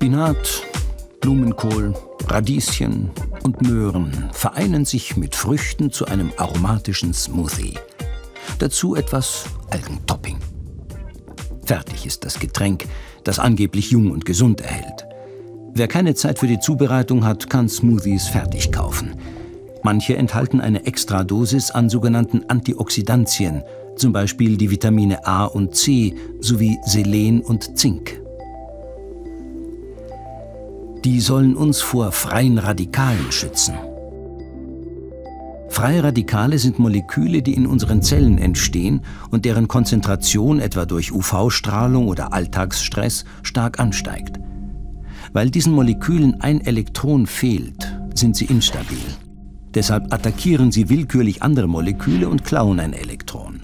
Spinat, Blumenkohl, Radieschen und Möhren vereinen sich mit Früchten zu einem aromatischen Smoothie. Dazu etwas Algentopping. Fertig ist das Getränk, das angeblich jung und gesund erhält. Wer keine Zeit für die Zubereitung hat, kann Smoothies fertig kaufen. Manche enthalten eine Extradosis an sogenannten Antioxidantien, zum Beispiel die Vitamine A und C sowie Selen und Zink. Die sollen uns vor freien Radikalen schützen. Freie Radikale sind Moleküle, die in unseren Zellen entstehen und deren Konzentration etwa durch UV-Strahlung oder Alltagsstress stark ansteigt. Weil diesen Molekülen ein Elektron fehlt, sind sie instabil. Deshalb attackieren sie willkürlich andere Moleküle und klauen ein Elektron.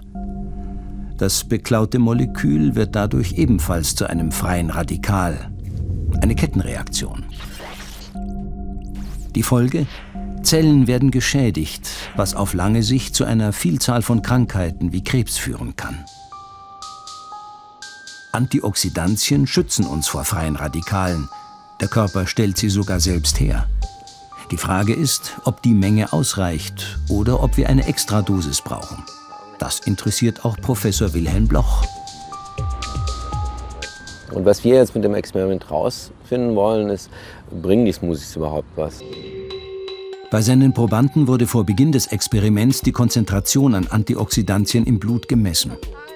Das beklaute Molekül wird dadurch ebenfalls zu einem freien Radikal. Eine Kettenreaktion. Die Folge? Zellen werden geschädigt, was auf lange Sicht zu einer Vielzahl von Krankheiten wie Krebs führen kann. Antioxidantien schützen uns vor freien Radikalen. Der Körper stellt sie sogar selbst her. Die Frage ist, ob die Menge ausreicht oder ob wir eine Extradosis brauchen. Das interessiert auch Professor Wilhelm Bloch. Und was wir jetzt mit dem Experiment rausfinden wollen, ist, bringen die Smoothies überhaupt was? Bei seinen Probanden wurde vor Beginn des Experiments die Konzentration an Antioxidantien im Blut gemessen.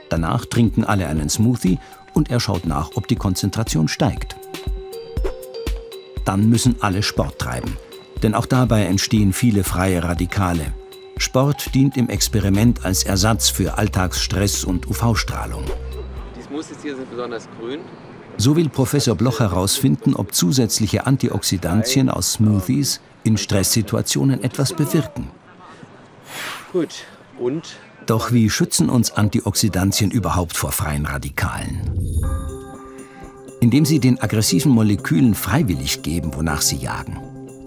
Danach trinken alle einen Smoothie und er schaut nach, ob die Konzentration steigt. Dann müssen alle Sport treiben, denn auch dabei entstehen viele freie Radikale. Sport dient im Experiment als Ersatz für Alltagsstress und UV-Strahlung. Die Smoothies hier sind besonders grün. So will Professor Bloch herausfinden, ob zusätzliche Antioxidantien aus Smoothies in Stresssituationen etwas bewirken. Gut, und? Doch wie schützen uns Antioxidantien überhaupt vor freien Radikalen? Indem sie den aggressiven Molekülen freiwillig geben, wonach sie jagen.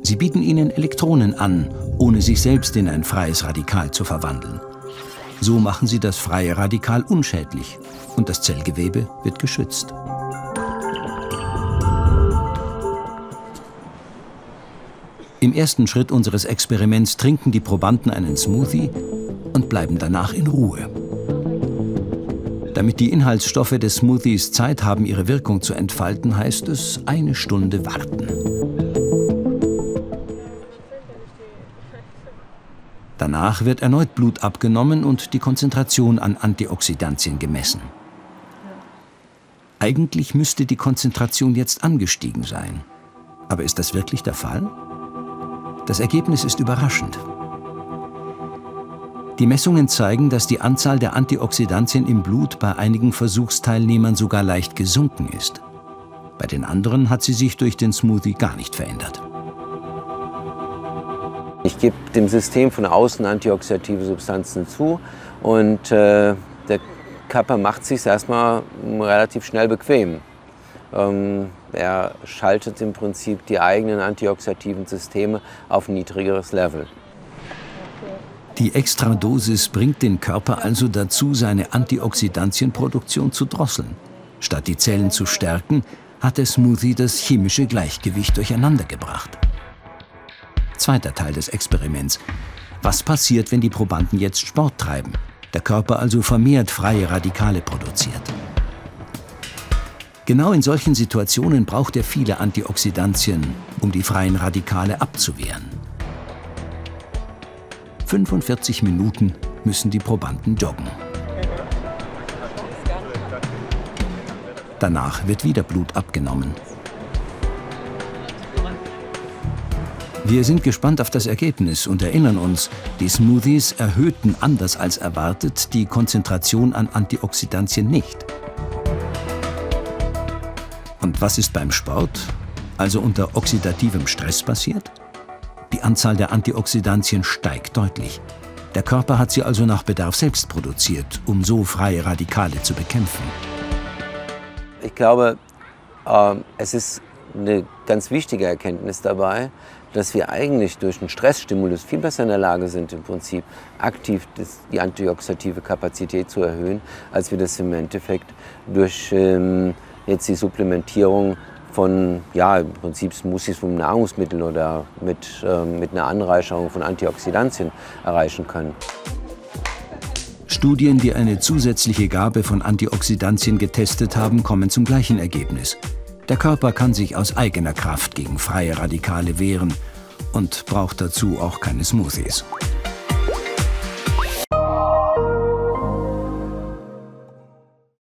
Sie bieten ihnen Elektronen an, ohne sich selbst in ein freies Radikal zu verwandeln. So machen sie das freie Radikal unschädlich und das Zellgewebe wird geschützt. Im ersten Schritt unseres Experiments trinken die Probanden einen Smoothie und bleiben danach in Ruhe. Damit die Inhaltsstoffe des Smoothies Zeit haben, ihre Wirkung zu entfalten, heißt es eine Stunde warten. Danach wird erneut Blut abgenommen und die Konzentration an Antioxidantien gemessen. Eigentlich müsste die Konzentration jetzt angestiegen sein. Aber ist das wirklich der Fall? Das Ergebnis ist überraschend. Die Messungen zeigen, dass die Anzahl der Antioxidantien im Blut bei einigen Versuchsteilnehmern sogar leicht gesunken ist. Bei den anderen hat sie sich durch den Smoothie gar nicht verändert. Ich gebe dem System von außen antioxidative Substanzen zu und äh, der Körper macht sich erstmal relativ schnell bequem. Ähm, er schaltet im Prinzip die eigenen antioxidativen Systeme auf niedrigeres Level. Die Extradosis bringt den Körper also dazu, seine Antioxidantienproduktion zu drosseln. Statt die Zellen zu stärken, hat der Smoothie das chemische Gleichgewicht durcheinandergebracht. Zweiter Teil des Experiments. Was passiert, wenn die Probanden jetzt Sport treiben? Der Körper also vermehrt freie Radikale produziert. Genau in solchen Situationen braucht er viele Antioxidantien, um die freien Radikale abzuwehren. 45 Minuten müssen die Probanden joggen. Danach wird wieder Blut abgenommen. Wir sind gespannt auf das Ergebnis und erinnern uns, die Smoothies erhöhten anders als erwartet die Konzentration an Antioxidantien nicht. Und was ist beim Sport, also unter oxidativem Stress passiert? Die Anzahl der Antioxidantien steigt deutlich. Der Körper hat sie also nach Bedarf selbst produziert, um so freie Radikale zu bekämpfen. Ich glaube, äh, es ist eine ganz wichtige Erkenntnis dabei, dass wir eigentlich durch einen Stressstimulus viel besser in der Lage sind, im Prinzip aktiv die antioxidative Kapazität zu erhöhen, als wir das im Endeffekt durch ähm, jetzt die Supplementierung von ja, im Prinzip Smoothies vom Nahrungsmittel oder mit, äh, mit einer Anreicherung von Antioxidantien erreichen können. Studien, die eine zusätzliche Gabe von Antioxidantien getestet haben, kommen zum gleichen Ergebnis. Der Körper kann sich aus eigener Kraft gegen freie Radikale wehren und braucht dazu auch keine Smoothies.